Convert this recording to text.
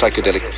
psychedelic.